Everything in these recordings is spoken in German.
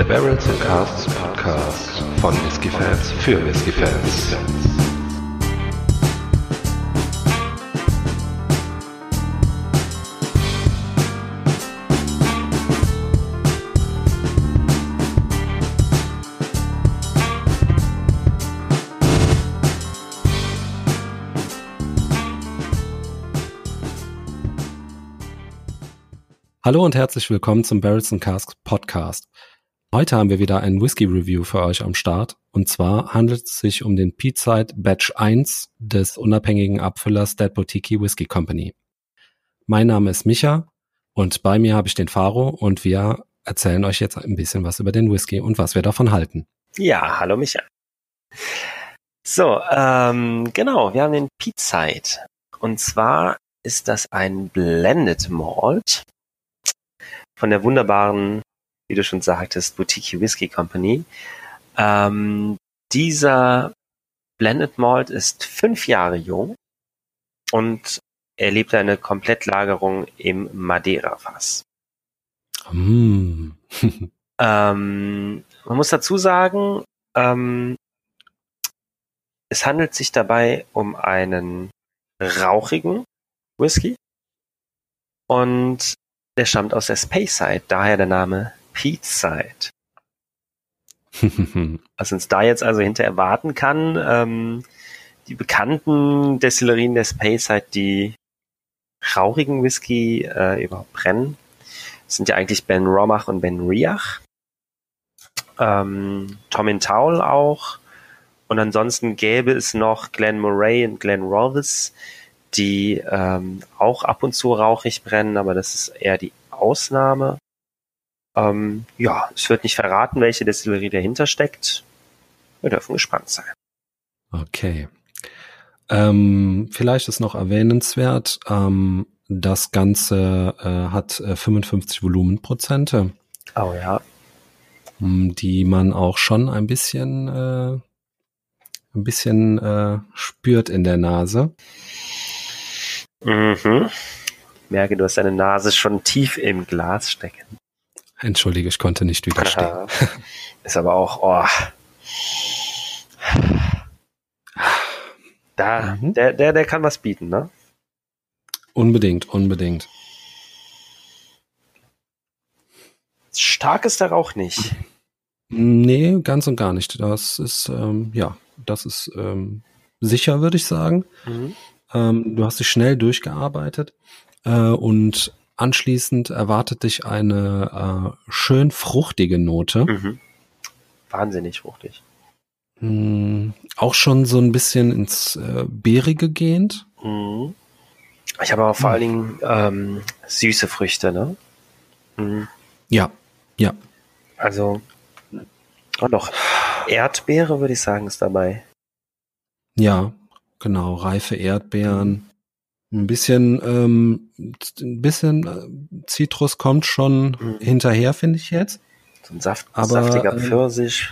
Der Barrels and Casts Podcast von Whisky-Fans für Whisky-Fans. Hallo und herzlich willkommen zum Barrels and Casks Podcast. Heute haben wir wieder ein Whisky Review für euch am Start. Und zwar handelt es sich um den Peatside Batch 1 des unabhängigen Abfüllers Dead Boutique Whisky Company. Mein Name ist Micha und bei mir habe ich den Faro und wir erzählen euch jetzt ein bisschen was über den Whisky und was wir davon halten. Ja, hallo Micha. So, ähm, genau, wir haben den Peatside. Und zwar ist das ein Blended Malt von der wunderbaren, wie du schon sagtest, Boutique Whisky Company. Ähm, dieser Blended Malt ist fünf Jahre jung und erlebt eine Komplettlagerung im Madeira-Fass. Mm. Ähm, man muss dazu sagen, ähm, es handelt sich dabei um einen rauchigen Whisky und der stammt aus der Space Side, daher der Name Side. Was uns da jetzt also hinter erwarten kann, ähm, die bekannten Destillerien der Space Side, die rauchigen Whisky äh, überhaupt brennen, sind ja eigentlich Ben Romach und Ben Riach. Ähm, Tom Towel auch. Und ansonsten gäbe es noch Glenn Murray und Glenn Rolvis, die ähm, auch ab und zu rauchig brennen, aber das ist eher die Ausnahme. Ähm, ja, es wird nicht verraten, welche Destillerie dahinter steckt. Wir dürfen gespannt sein. Okay. Ähm, vielleicht ist noch erwähnenswert, ähm, das Ganze äh, hat äh, 55 Volumenprozente, Oh ja. m, die man auch schon ein bisschen, äh, ein bisschen äh, spürt in der Nase. Mhm. Merke, du hast deine Nase schon tief im Glas stecken. Entschuldige, ich konnte nicht widerstehen. Ist aber auch, oh. Da, Mhm. der, der, der kann was bieten, ne? Unbedingt, unbedingt. Stark ist der Rauch nicht. Nee, ganz und gar nicht. Das ist, ähm, ja, das ist ähm, sicher, würde ich sagen. Mhm. Ähm, du hast dich schnell durchgearbeitet äh, und anschließend erwartet dich eine äh, schön fruchtige Note. Mhm. Wahnsinnig fruchtig. Mm, auch schon so ein bisschen ins äh, Beerige gehend. Mhm. Ich habe aber vor allen Dingen ähm, süße Früchte, ne? Mhm. Ja, ja. Also, und noch Erdbeere, würde ich sagen, ist dabei. Ja, genau. Reife Erdbeeren. Ein bisschen, ähm, ein bisschen äh, Zitrus kommt schon Mhm. hinterher, finde ich jetzt. So ein Saft, Aber, saftiger ähm, Pfirsich.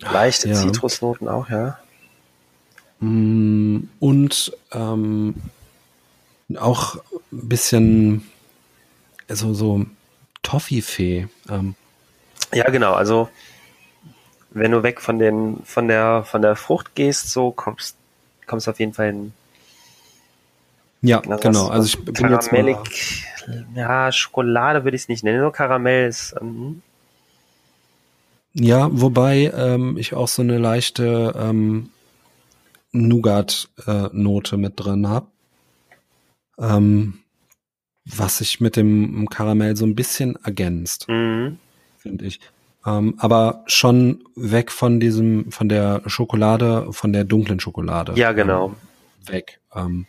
Leichte ja. Zitrusnoten auch, ja. Mm, Und ähm, auch ein bisschen so, so Toffifee. Ähm, Ja, genau. Also, wenn du weg von den, von der, von der Frucht gehst, so kommst, kommst du auf jeden Fall in, ja, na, was- genau. was Also ich bin jetzt karamellig, ja, Schokolade würde ich es nicht nennen, nur Karamell ist, ähm, Ja, wobei ähm, ich auch so eine leichte ähm, Nougat-Note mit drin habe. Ähm, was sich mit dem Karamell so ein bisschen ergänzt, mhm. finde ich. Ähm, aber schon weg von diesem, von der Schokolade, von der dunklen Schokolade. ja, genau. Ähm, weg. Ähm,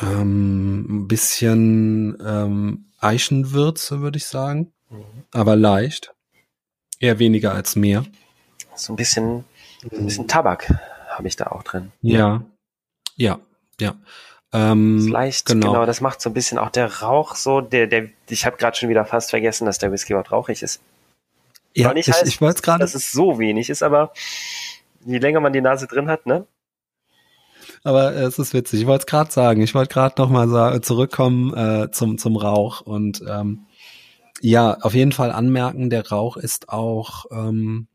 ähm, ein bisschen ähm, Eichenwürze, würde ich sagen. Mhm. Aber leicht. Eher weniger als mehr. So ein bisschen, so ein bisschen Tabak habe ich da auch drin. Ja, ja, ja. Ähm, Ist leicht, genau. genau. das macht so ein bisschen auch der Rauch so, der, der, ich habe gerade schon wieder fast vergessen, dass der Whisky überhaupt rauchig ist. ja, nicht ich, heißen, ich wollte gerade, Dass es so wenig ist, aber je länger man die Nase drin hat, ne? Aber äh, es ist witzig. Ich wollte es gerade sagen. Ich wollte gerade noch mal sa zurückkommen äh, zum zum Rauch und ähm, ja, auf jeden Fall anmerken, der Rauch ist auch ähm,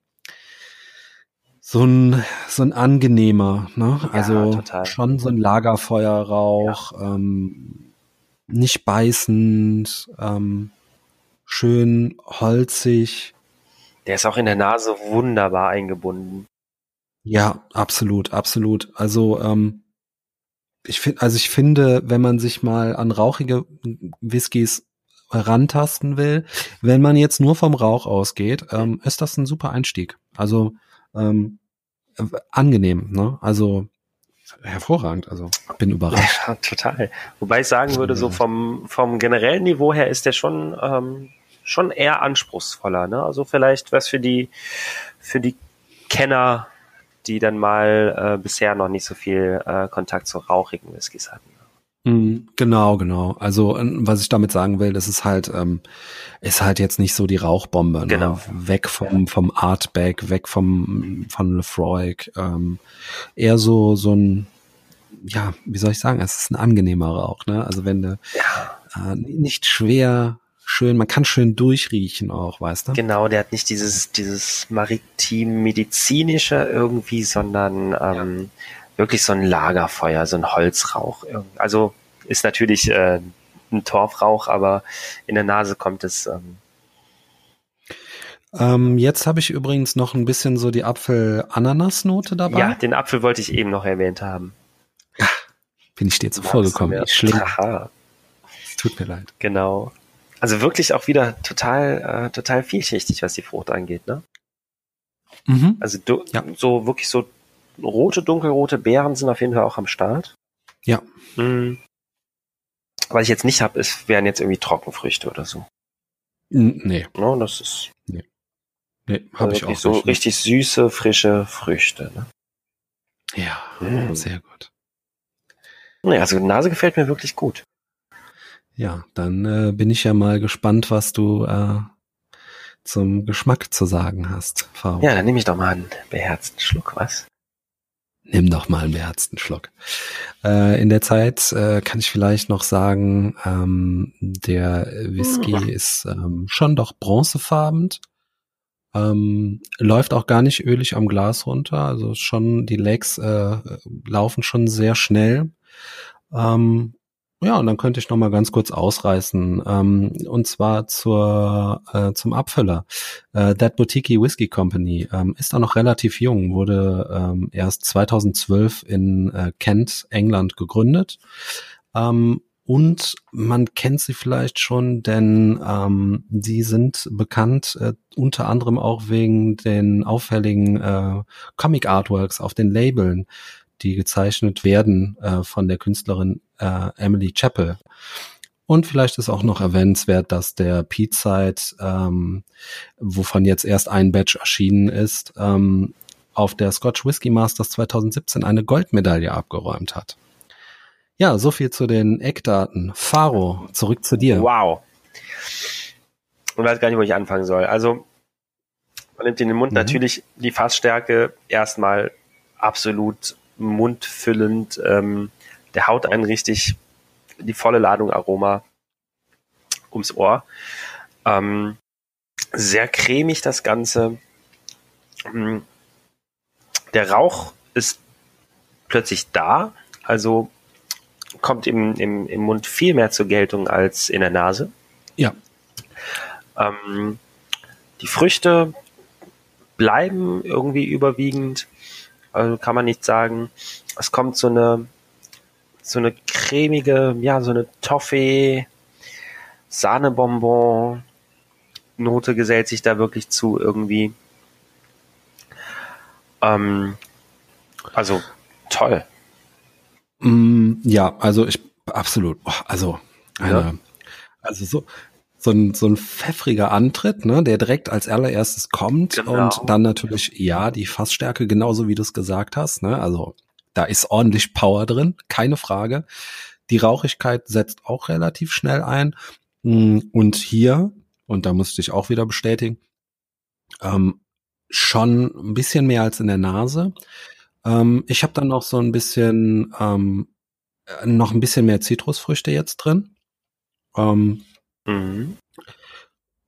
so ein so ein angenehmer, ne? Ja, Also total. schon so ein Lagerfeuerrauch, ähm, nicht beißend, ähm, schön holzig. Der ist auch in der Nase wunderbar eingebunden. Ja, absolut, absolut. Also ähm, ich finde, also ich finde, wenn man sich mal an rauchige Whiskys rantasten will, wenn man jetzt nur vom Rauch ausgeht, ähm, ist das ein super Einstieg. Also ähm, äh, angenehm, ne? Also hervorragend. Also bin überrascht. Ja, total. Wobei ich sagen würde, so vom, vom generellen Niveau her ist der schon, ähm, schon eher anspruchsvoller. Ne? Also vielleicht was für die, für die Kenner, die dann mal äh, bisher noch nicht so viel äh, Kontakt zu rauchigen Whiskys hatten. Mhm, Genau, genau. Also ähm, was ich damit sagen will, das ist halt, ähm, ist halt jetzt nicht so die Rauchbombe. Ne? Genau. Weg vom vom Artback, weg vom von Lefroy. Ähm, eher so so ein, ja, wie soll ich sagen? Es ist ein angenehmer Rauch. Ne? Also wenn du Ja, äh, nicht schwer, schön, man kann schön durchriechen auch, weißt du? genau, der hat nicht dieses, dieses maritim-medizinische irgendwie, sondern ähm, wirklich so ein Lagerfeuer, so ein Holzrauch. Also ist natürlich äh, ein Torfrauch, aber in der Nase kommt es ähm, Ähm, jetzt habe ich übrigens noch ein bisschen so die Apfel-Ananas-Note dabei. Ja, den Apfel wollte ich eben noch erwähnt haben. Bin ich dir zuvor gekommen. Schlinge. Aha, Tut mir leid. genau. Also wirklich auch wieder total, äh, total vielschichtig, was die Frucht angeht, ne? Mhm. Also du, Ja. so wirklich so rote, dunkelrote Beeren sind auf jeden Fall auch am Start. Ja. Mhm. Was ich jetzt nicht habe, ist, wären jetzt irgendwie Trockenfrüchte oder so. N- Nee, Ne? Das ist nee, habe also ich auch so nicht. richtig süße, frische Früchte. Ne? Ja, Mhm. sehr gut. Nee, also die Nase gefällt mir wirklich gut. Ja, dann äh, bin ich ja mal gespannt, was du äh, zum Geschmack zu sagen hast, Frau. Ja, dann nehme ich doch mal einen beherzten Schluck, was? Nimm doch mal einen beherzten Schluck. Äh, in der Zeit äh, kann ich vielleicht noch sagen, ähm, der Whisky ist ähm, schon doch bronzefarben. Ähm, läuft auch gar nicht ölig am Glas runter. Also schon die Legs äh, laufen schon sehr schnell. Ähm, ja, und dann könnte ich noch mal ganz kurz ausreißen. Ähm, und zwar zur äh, zum Abfüller. Äh, That Boutique Whiskey Company ähm, ist auch noch relativ jung, wurde ähm, erst 2012 in äh, Kent, England gegründet. Ähm, und man kennt sie vielleicht schon, denn ähm, die sind bekannt äh, unter anderem auch wegen den auffälligen äh, Comic Artworks auf den Labeln, die gezeichnet werden äh, von der Künstlerin äh, Emily Chappell. Und vielleicht ist auch noch erwähnenswert, dass der Side, ähm, wovon jetzt erst ein Batch erschienen ist, ähm, auf der Scotch Whisky Masters 2017 eine Goldmedaille abgeräumt hat. Ja, so viel zu den Eckdaten. Faro, zurück zu dir. Wow. Ich weiß gar nicht, wo ich anfangen soll. Also, man nimmt in den Mund Mhm. natürlich die Fassstärke erstmal absolut mundfüllend. Ähm, der haut einen richtig die volle Ladung Aroma ums Ohr. Ähm, sehr cremig das Ganze. Mm. Der Rauch ist plötzlich da, also kommt im, im, im Mund viel mehr zur Geltung als in der Nase. Ja. Ähm, die Früchte bleiben irgendwie überwiegend, also kann man nicht sagen. Es kommt so eine so eine cremige, ja, so eine Toffee, Sahnebonbon Note gesellt sich da wirklich zu irgendwie. Ähm, also toll. Mm, ja, also ich absolut. Also eine, Ja. also so so ein, so ein pfeffriger Antritt, ne, der direkt als allererstes kommt Genau. und dann natürlich ja die Fassstärke genauso wie du es gesagt hast, ne, also da ist ordentlich Power drin, keine Frage. Die Rauchigkeit setzt auch relativ schnell ein Mm, und hier und da musste ich auch wieder bestätigen, ähm, schon ein bisschen mehr als in der Nase. Ähm, ich habe dann noch so ein bisschen ähm, äh, noch ein bisschen mehr Zitrusfrüchte jetzt drin. Ähm, Mhm.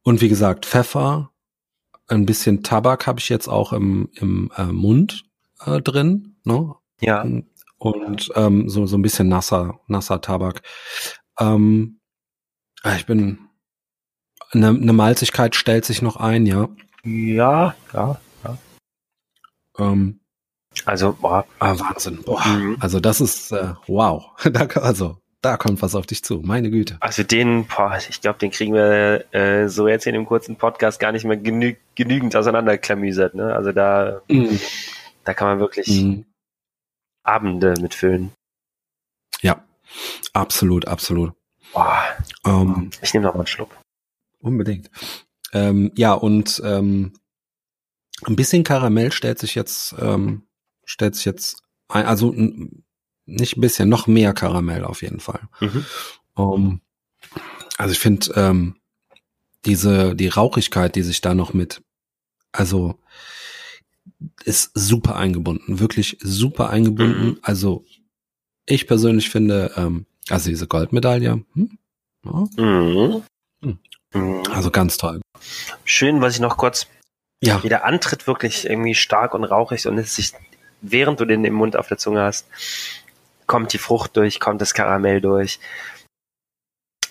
und wie gesagt, Pfeffer, ein bisschen Tabak habe ich jetzt auch im, im äh, Mund äh, drin. Ne? Ja. Und ähm, so, so ein bisschen nasser, nasser Tabak. Ähm, ah, ich bin, eine, eine Malzigkeit stellt sich noch ein, ja. Ja, ja, ja. Ähm, Also, boah, ah, Wahnsinn. Boah. Mhm. Also das ist, äh, wow. Da, also, da kommt was auf dich zu. Meine Güte. also den, boah, ich glaube, den kriegen wir äh, so jetzt in dem kurzen Podcast gar nicht mehr genü genügend auseinanderklamüsert. Ne? Also da, Mhm. da kann man wirklich Mhm. Abende mitfüllen. Ja, absolut, absolut. Boah, Ähm, ich nehme noch mal einen Schluck. unbedingt. Ähm, ja, und ähm, ein bisschen Karamell stellt sich jetzt, ähm, stellt sich jetzt ein, also nicht ein bisschen, noch mehr Karamell auf jeden Fall. Mhm. Ähm, also ich finde ähm, diese die Rauchigkeit, die sich da noch mit, also ist super eingebunden, wirklich super eingebunden. Mhm. Also ich persönlich finde, ähm, also diese Goldmedaille, hm, ja, Mhm. Hm. Mhm. also ganz toll. Schön, was ich noch kurz, Ja, wie der Antritt wirklich irgendwie stark und rauchig und es sich, während du den im Mund auf der Zunge hast, kommt die Frucht durch, kommt das Karamell durch.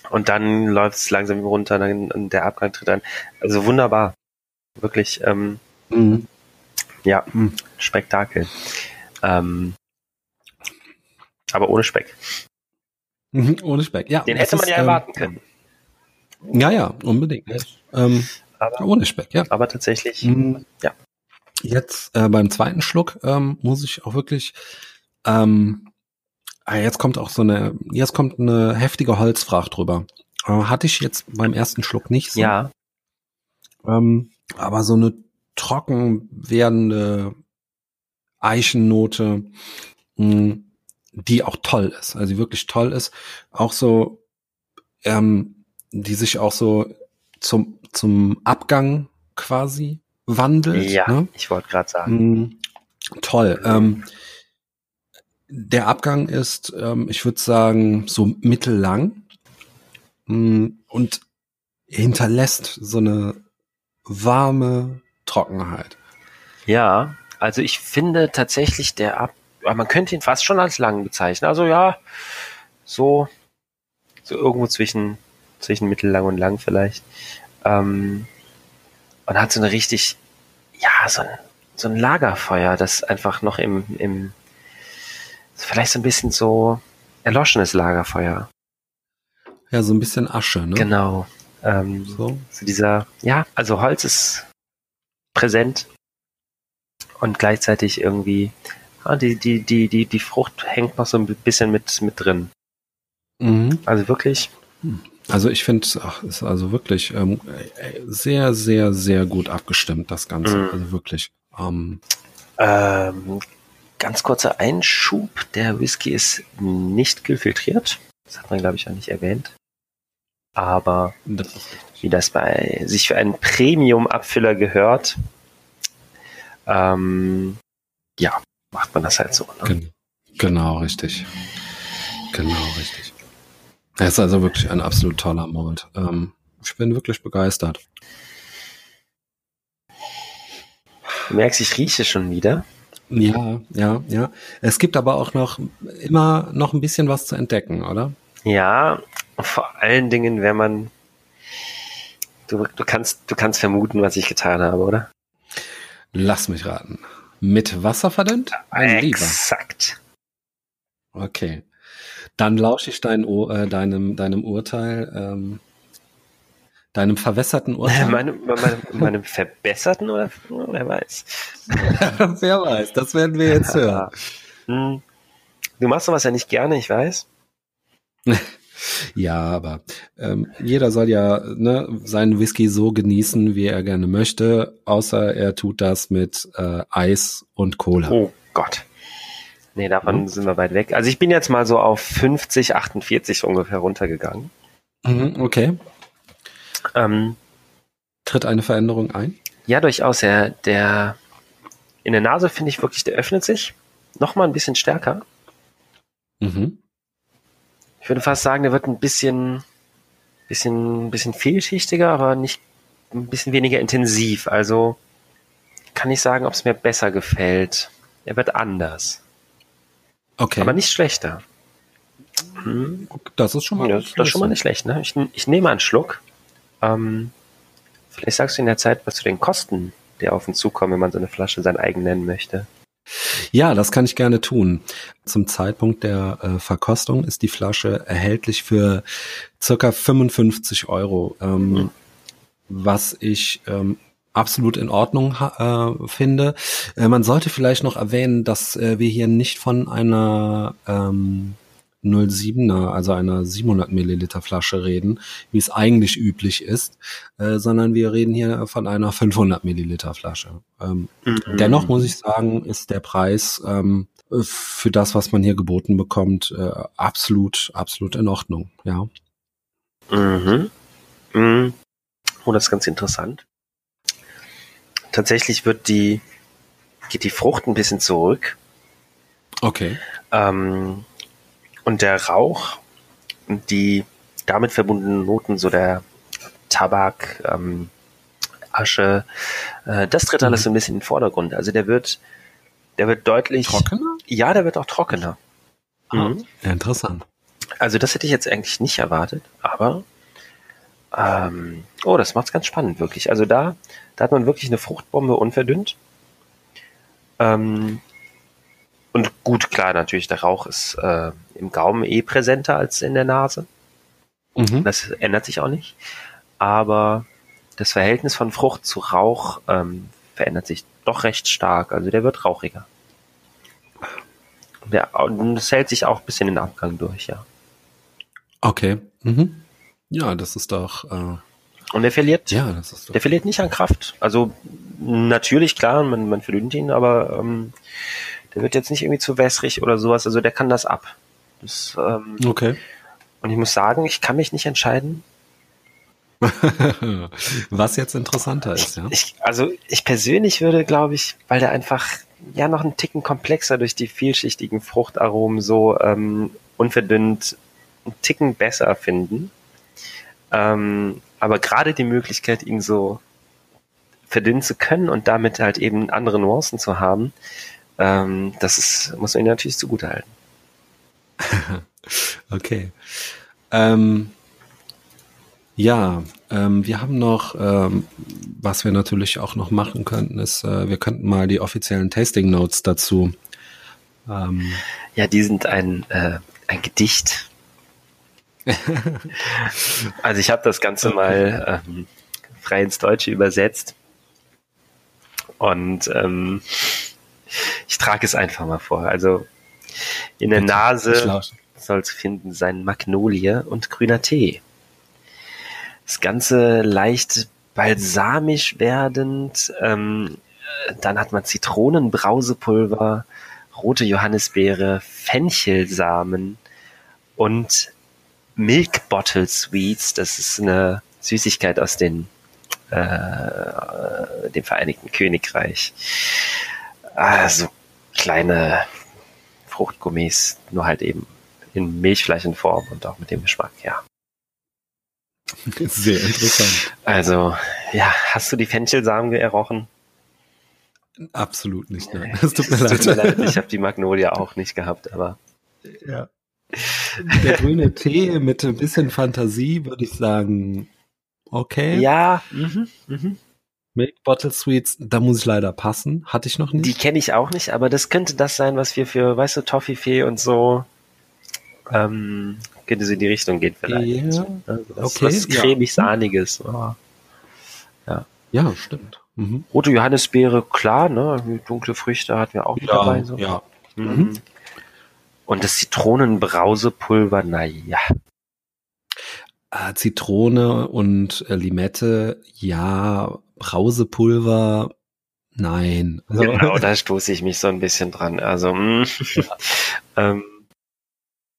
Und dann läuft es langsam runter, dann und der Abgang tritt an. Also wunderbar. Wirklich, ähm, mhm. Ja, Mhm. Spektakel. Ähm, aber ohne Speck. Mhm, ohne Speck. Ja, Den hätte man ist, ja ähm, erwarten können. Ja, ja, unbedingt. Ähm, Aber, ohne Speck, ja. aber tatsächlich, Mhm. Ja. Jetzt äh, beim zweiten Schluck ähm, muss ich auch wirklich. Ähm, ah, jetzt kommt auch so eine, jetzt kommt eine heftige Holzfracht drüber. Äh, hatte ich jetzt beim ersten Schluck nicht so. ja, Ähm, aber so eine trocken werdende Eichennote, mh, die auch toll ist, also die wirklich toll ist, auch so, ähm, die sich auch so zum zum Abgang quasi wandelt. ja, Ne? ich wollte gerade sagen. Mm, toll. Ähm, der Abgang ist, ähm, ich würde sagen, so mittellang mm, und hinterlässt so eine warme Trockenheit. Ja, also ich finde tatsächlich der Ab, man könnte ihn fast schon als lang bezeichnen. Also ja, so, so irgendwo zwischen, zwischen mittellang und lang vielleicht. Ähm, und hat so eine richtig, ja, so ein, so ein Lagerfeuer, das einfach noch im, im, vielleicht so ein bisschen so erloschenes Lagerfeuer. Ja, so ein bisschen Asche, ne? Genau. Ähm, So. so dieser, ja, also Holz ist präsent und gleichzeitig irgendwie, ah, die, die, die, die, die Frucht hängt noch so ein bisschen mit, mit drin. Mhm. Also wirklich, Also ich finde, ist also wirklich ähm, äh, sehr, sehr, sehr gut abgestimmt, das Ganze. Mhm. Also wirklich. Ähm, ähm, ganz kurzer Einschub, der Whisky ist nicht gefiltriert. Das hat man, glaube ich, auch nicht erwähnt. Aber das ist. Wie das bei sich für einen Premium-Abfüller gehört, ähm, ja, macht man das halt so. Ne? Gen genau, richtig. Genau, richtig. Er ist also wirklich ein absolut toller Malt. Ähm, ich bin wirklich begeistert. Du merkst, ich rieche schon wieder. Ja, ja, ja. Es gibt aber auch noch immer noch ein bisschen was zu entdecken, oder? Ja, vor allen Dingen, wenn man, du, du kannst, du kannst vermuten, was ich getan habe, oder? Lass mich raten. Mit Wasser verdünnt? Lieber. Exakt. Okay. Dann lausche ich dein, äh, deinem, deinem Urteil, ähm, deinem verwässerten Urteil. Meinem, meinem, meinem verbesserten oder wer weiß. Wer weiß, das werden wir jetzt hören. Hm. Du machst sowas ja nicht gerne, ich weiß. Ja, aber ähm, jeder soll ja ne, seinen Whisky so genießen, wie er gerne möchte, außer er tut das mit äh, Eis und Cola. Oh Gott. Nee, davon sind wir weit weg. Also ich bin jetzt mal so auf 50, 48 ungefähr runtergegangen. Mhm, okay. Ähm, Tritt eine Veränderung ein? ja, durchaus. Der, der in der Nase finde ich wirklich, der öffnet sich. Nochmal ein bisschen stärker. Mhm. Ich würde fast sagen, der wird ein bisschen, bisschen, bisschen vielschichtiger, aber nicht ein bisschen weniger intensiv. Also kann ich sagen, ob es mir besser gefällt. Er wird anders. Okay. Aber nicht schlechter. Hm. Das ist schon mal, das, das ist schon mal nicht schlecht. Ne? Ich, ich nehme einen Schluck. Ähm, vielleicht sagst du in der Zeit was zu den Kosten, die auf uns zukommen, wenn man so eine Flasche sein eigen nennen möchte. Ja, das kann ich gerne tun. Zum Zeitpunkt der äh, Verkostung ist die Flasche erhältlich für circa 55 Euro, ähm, Mhm. was ich ähm, absolut in Ordnung äh, finde. Äh, man sollte vielleicht noch erwähnen, dass äh, wir hier nicht von einer ähm, 07er, also einer 700 Milliliter Flasche reden, wie es eigentlich üblich ist, äh, sondern wir reden hier von einer 500 Milliliter Flasche. Ähm, Dennoch muss ich sagen, ist der Preis ähm, für das, was man hier geboten bekommt, äh, absolut, absolut in Ordnung. Ja. Mhm. Mhm. Oh, das ist ganz interessant. Tatsächlich wird die, geht die Frucht ein bisschen zurück. Okay. Ähm, und der Rauch und die damit verbundenen Noten, so der Tabak, ähm, Asche, äh, das tritt alles Mhm. so ein bisschen in den Vordergrund. Also der wird, der wird deutlich. Trockener? Ja, der wird auch trockener. Mhm. Ja, interessant. Also das hätte ich jetzt eigentlich nicht erwartet, aber ähm, oh, das macht's ganz spannend, wirklich. Also da, da hat man wirklich eine Fruchtbombe unverdünnt. Ähm, und gut, klar, natürlich, der Rauch ist äh, im Gaumen eh präsenter als in der Nase. Mhm. Das ändert sich auch nicht. Aber das Verhältnis von Frucht zu Rauch ähm, verändert sich doch recht stark. Also der wird rauchiger. Der, und das hält sich auch ein bisschen in den Abgang durch, ja. Okay. Mhm. Ja, das ist doch. Äh, Und der verliert, ja, das ist doch. der verliert nicht an Kraft. Also natürlich, klar, man, man verdünnt ihn, aber ähm, der wird jetzt nicht irgendwie zu wässrig oder sowas. Also der kann das ab. Das, ähm, Okay. und ich muss sagen, ich kann mich nicht entscheiden. Was jetzt interessanter ist, ja. Ich, also ich persönlich würde, glaube ich, weil der einfach ja noch einen Ticken komplexer durch die vielschichtigen Fruchtaromen so ähm, unverdünnt einen Ticken besser finden. Ähm, aber gerade die Möglichkeit, ihn so verdünnen zu können und damit halt eben andere Nuancen zu haben, ähm, das ist, muss man ihm natürlich zugutehalten. Okay. Ähm, ja, ähm, wir haben noch, ähm, was wir natürlich auch noch machen könnten, ist, äh, wir könnten mal die offiziellen Tasting Notes dazu. Ähm, Ja, die sind ein, äh, ein Gedicht. also ich habe das Ganze mal ähm, frei ins Deutsche übersetzt. Und ähm, ich trage es einfach mal vor. Also in der Nase soll zu finden sein Magnolie und grüner Tee. Das Ganze leicht balsamisch werdend. Ähm, äh, dann hat man Zitronenbrausepulver, rote Johannisbeere, Fenchelsamen und Milk Bottle Sweets. Das ist eine Süßigkeit aus den, äh, dem Vereinigten Königreich. Also kleine Fruchtgummis, nur halt eben in Milchfleischenform und auch mit dem Geschmack, ja. Sehr interessant. Also, ja, hast du die Fenchelsamen gerochen? Absolut nicht, nein. Es tut mir Es leid. Ich habe die Magnolia auch nicht gehabt, aber Ja. Der grüne Tee mit ein bisschen Fantasie würde ich sagen, okay. ja, mhm, mhm. Milk Bottle Sweets, da muss ich leider passen. Hatte ich noch die nicht. kenne ich auch nicht, aber das könnte das sein, was wir für, weißt du, Toffifee und so, ähm, könnte so in die Richtung gehen vielleicht. Ja, Also was, okay, was ja. cremig-sahniges. Oh. ja, stimmt. Mhm. Rote Johannisbeere, klar, ne, dunkle Früchte hatten wir auch mit dabei. So. ja. Mhm. Und das Zitronenbrausepulver, na ja. Äh, Zitrone und äh, Limette, ja. Brausepulver, nein. Also, Genau, da stoße ich mich so ein bisschen dran. Also mh. ähm,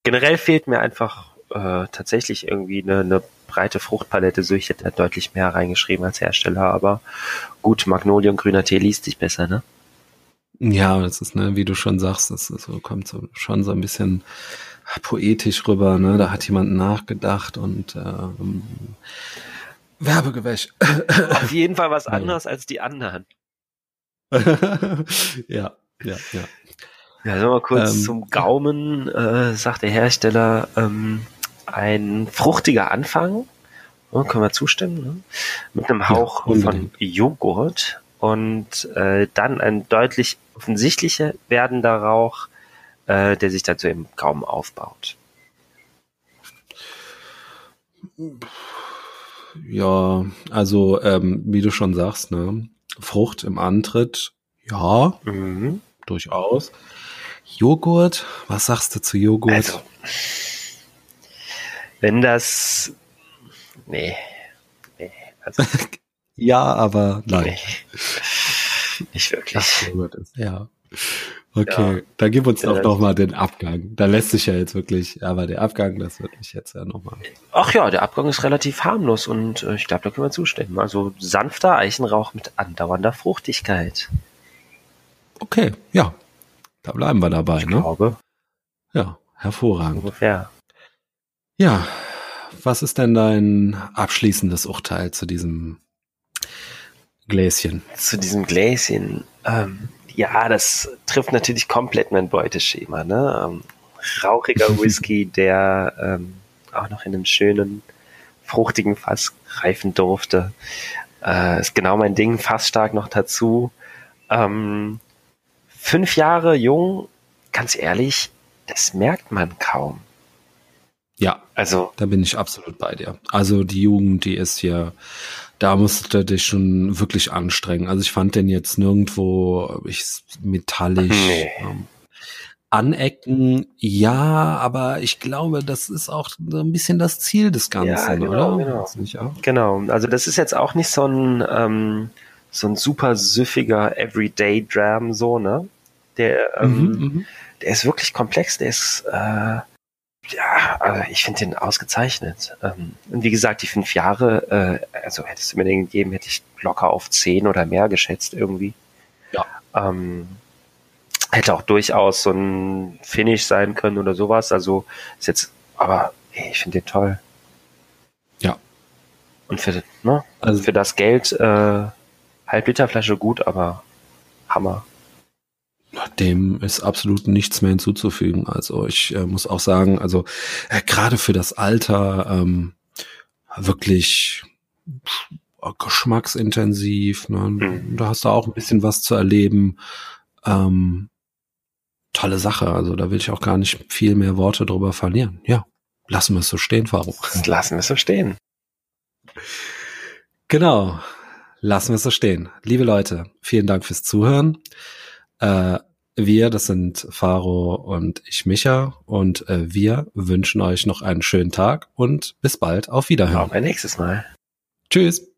generell fehlt mir einfach äh, tatsächlich irgendwie eine, eine breite Fruchtpalette. So ich hätte da deutlich mehr reingeschrieben als Hersteller, aber gut, Magnolie und grüner Tee liest sich besser, ne? Ja, das ist, ne, wie du schon sagst, das ist so, kommt so, schon so ein bisschen poetisch rüber, ne? Da hat jemand nachgedacht und ähm, Werbegewäsch. Auf jeden Fall was Ja. anderes als die anderen. ja, ja, ja. Ja, sagen wir mal kurz Ähm, zum Gaumen, äh, sagt der Hersteller, ähm, ein fruchtiger Anfang. Ja, können wir zustimmen, ne? Mit einem Hauch von unbedingt. Joghurt und äh, dann ein deutlich offensichtlicher werdender Rauch, äh, der sich dazu im Gaumen aufbaut. Ja, also ähm, wie du schon sagst, ne, Frucht im Antritt, ja, Mhm. durchaus. Joghurt, was sagst du zu Joghurt? Also, wenn das, nee, nee, also, ja, aber nein. nee, nicht wirklich. Das Joghurt ist, ja. Okay, Ja. dann gib uns Ja, doch das- noch mal den Abgang. Da lässt sich ja jetzt wirklich, aber der Abgang, das wird mich jetzt ja noch mal. Ach ja, der Abgang ist relativ harmlos und äh, ich glaube, da können wir zustimmen. Also sanfter Eichenrauch mit andauernder Fruchtigkeit. Okay, ja, da bleiben wir dabei, Ich ne? glaube, Ja, hervorragend. ungefähr. Ja, was ist denn dein abschließendes Urteil zu diesem Gläschen? Zu diesem Gläschen. Ähm, ja, das trifft natürlich komplett mein Beuteschema. Ne? Ähm, rauchiger Whisky, der ähm, auch noch in einem schönen, fruchtigen Fass reifen durfte. Äh, ist genau mein Ding, fassstark noch dazu. Ähm, fünf Jahre jung, ganz ehrlich, das merkt man kaum. Ja, Also, da bin ich absolut bei dir. Also die Jugend, die ist hier, da musst du dich schon wirklich anstrengen. Also ich fand den jetzt nirgendwo ich, metallisch. Nee. Ähm, anecken, ja, aber ich glaube, das ist auch so ein bisschen das Ziel des Ganzen, Ja, genau, oder? genau. Genau, also das ist jetzt auch nicht so ein ähm, so ein super süffiger Everyday Dram so ne, der ähm, Mhm, mhm. der ist wirklich komplex, der ist äh, ja, also ich finde den ausgezeichnet. Ähm, und wie gesagt, die fünf Jahre, äh, also hättest du mir den gegeben, hätte ich locker auf zehn oder mehr geschätzt irgendwie. Ja. Ähm, hätte auch durchaus so ein Finish sein können oder sowas. Also ist jetzt, aber ey, ich finde den toll. Ja. Und für, ne, Also für das Geld äh, halb Liter Flasche gut, aber Hammer. Dem ist absolut nichts mehr hinzuzufügen. Also ich äh, muss auch sagen, also äh, gerade für das Alter ähm, wirklich geschmacksintensiv. Ne? Mhm. Da hast du auch ein bisschen was zu erleben. Ähm, tolle Sache. Also da will ich auch gar nicht viel mehr Worte drüber verlieren. Ja, lassen wir es so stehen, Faro. Lassen wir so stehen. Genau. Lassen wir es so stehen. Liebe Leute, vielen Dank fürs Zuhören. Äh, wir, das sind Faro und ich, Micha, und äh, wir wünschen euch noch einen schönen Tag und bis bald. Auf Wiederhören. Auf ein nächstes Mal. Tschüss.